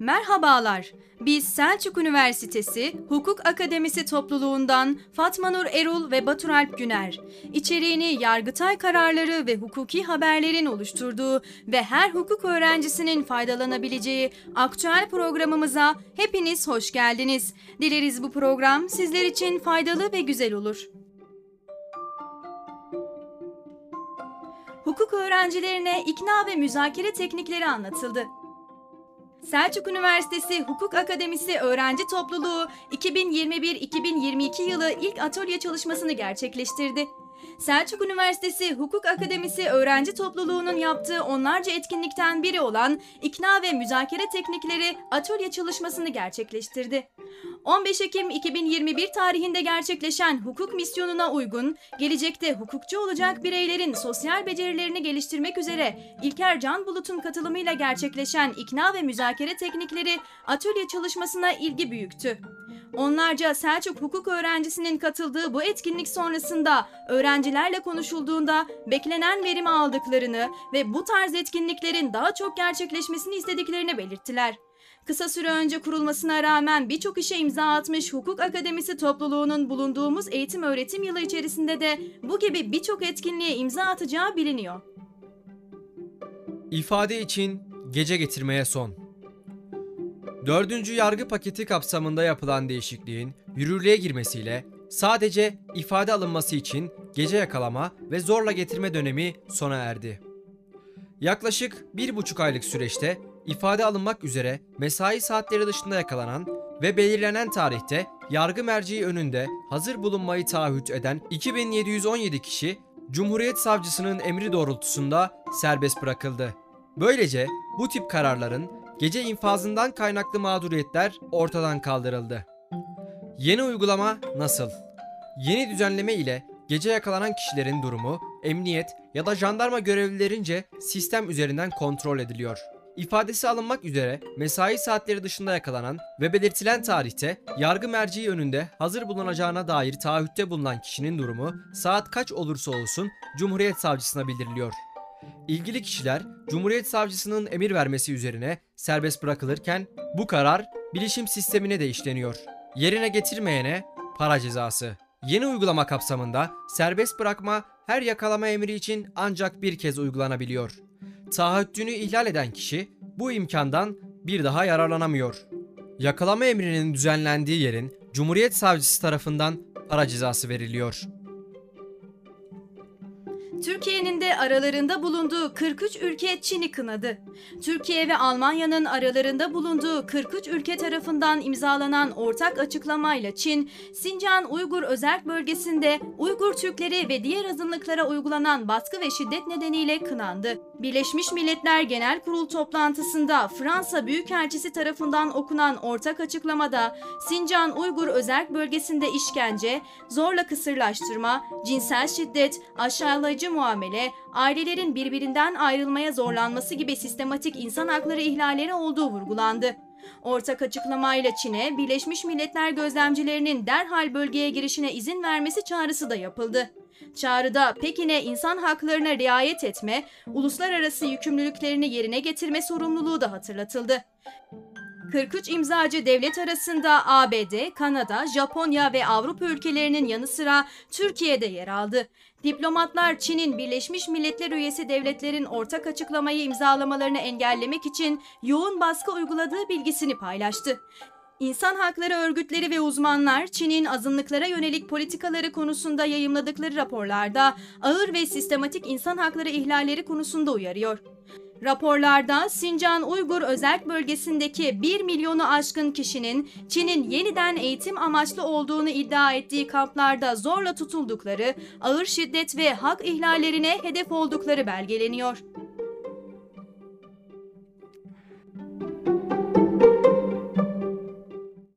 Merhabalar. Biz Selçuk Üniversitesi Hukuk Akademisi topluluğundan Fatma Nur Erul ve Baturalp Güner. İçeriğini Yargıtay kararları ve hukuki haberlerin oluşturduğu ve her hukuk öğrencisinin faydalanabileceği aktüel programımıza hepiniz hoş geldiniz. Dileriz bu program sizler için faydalı ve güzel olur. Hukuk öğrencilerine ikna ve müzakere teknikleri anlatıldı. Selçuk Üniversitesi Hukuk Akademisi Öğrenci Topluluğu 2021-2022 yılı ilk atölye çalışmasını gerçekleştirdi. Selçuk Üniversitesi Hukuk Akademisi Öğrenci Topluluğu'nun yaptığı onlarca etkinlikten biri olan ikna ve müzakere teknikleri atölye çalışmasını gerçekleştirdi. 15 Ekim 2021 tarihinde gerçekleşen hukuk misyonuna uygun, gelecekte hukukçu olacak bireylerin sosyal becerilerini geliştirmek üzere İlker Can Bulut'un katılımıyla gerçekleşen ikna ve müzakere teknikleri atölye çalışmasına ilgi büyüktü. Onlarca Selçuk hukuk öğrencisinin katıldığı bu etkinlik sonrasında öğrencilerle konuşulduğunda beklenen verimi aldıklarını ve bu tarz etkinliklerin daha çok gerçekleşmesini istediklerini belirttiler. Kısa süre önce kurulmasına rağmen birçok işe imza atmış Hukuk Akademisi topluluğunun bulunduğumuz eğitim öğretim yılı içerisinde de bu gibi birçok etkinliğe imza atacağı biliniyor. İfade için gece getirmeye son. Dördüncü yargı paketi kapsamında yapılan değişikliğin yürürlüğe girmesiyle sadece ifade alınması için gece yakalama ve zorla getirme dönemi sona erdi. Yaklaşık bir buçuk aylık süreçte ifade alınmak üzere mesai saatleri dışında yakalanan ve belirlenen tarihte yargı merciği önünde hazır bulunmayı taahhüt eden 2717 kişi Cumhuriyet Savcısının emri doğrultusunda serbest bırakıldı. Böylece bu tip kararların gece infazından kaynaklı mağduriyetler ortadan kaldırıldı. Yeni uygulama nasıl? Yeni düzenleme ile gece yakalanan kişilerin durumu emniyet ya da jandarma görevlilerince sistem üzerinden kontrol ediliyor. İfadesi alınmak üzere mesai saatleri dışında yakalanan ve belirtilen tarihte yargı merciği önünde hazır bulunacağına dair taahhütte bulunan kişinin durumu saat kaç olursa olsun Cumhuriyet Savcısına bildiriliyor. İlgili kişiler Cumhuriyet Savcısının emir vermesi üzerine serbest bırakılırken bu karar bilişim sistemine de işleniyor. Yerine getirmeyene para cezası. Yeni uygulama kapsamında serbest bırakma her yakalama emri için ancak bir kez uygulanabiliyor. Taahhütünü ihlal eden kişi bu imkandan bir daha yararlanamıyor. Yakalama emrinin düzenlendiği yerin Cumhuriyet Savcısı tarafından para cezası veriliyor. Türkiye'nin de aralarında bulunduğu 43 ülke Çin'i kınadı. Türkiye ve Almanya'nın aralarında bulunduğu 43 ülke tarafından imzalanan ortak açıklamayla Çin, Sincan Uygur Özerk Bölgesi'nde Uygur Türkleri ve diğer azınlıklara uygulanan baskı ve şiddet nedeniyle kınandı. Birleşmiş Milletler Genel Kurul toplantısında Fransa Büyükelçisi tarafından okunan ortak açıklamada Sincan Uygur Özerk Bölgesi'nde işkence, zorla kısırlaştırma, cinsel şiddet, aşağılayıcı muamele, ailelerin birbirinden ayrılmaya zorlanması gibi sistematik insan hakları ihlalleri olduğu vurgulandı. Ortak açıklamayla Çin'e Birleşmiş Milletler gözlemcilerinin derhal bölgeye girişine izin vermesi çağrısı da yapıldı. Çağrıda Pekin'e insan haklarına riayet etme, uluslararası yükümlülüklerini yerine getirme sorumluluğu da hatırlatıldı. 43 imzacı devlet arasında ABD, Kanada, Japonya ve Avrupa ülkelerinin yanı sıra Türkiye'de yer aldı. Diplomatlar Çin'in Birleşmiş Milletler üyesi devletlerin ortak açıklamayı imzalamalarını engellemek için yoğun baskı uyguladığı bilgisini paylaştı. İnsan hakları örgütleri ve uzmanlar Çin'in azınlıklara yönelik politikaları konusunda yayımladıkları raporlarda ağır ve sistematik insan hakları ihlalleri konusunda uyarıyor. Raporlarda Sincan Uygur Özerk Bölgesi'ndeki 1 milyonu aşkın kişinin Çin'in yeniden eğitim amaçlı olduğunu iddia ettiği kamplarda zorla tutuldukları, ağır şiddet ve hak ihlallerine hedef oldukları belgeleniyor.